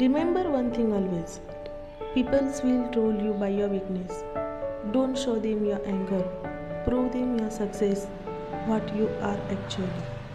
Remember one thing always people will troll you by your weakness. Don't show them your anger, prove them your success, what you are actually.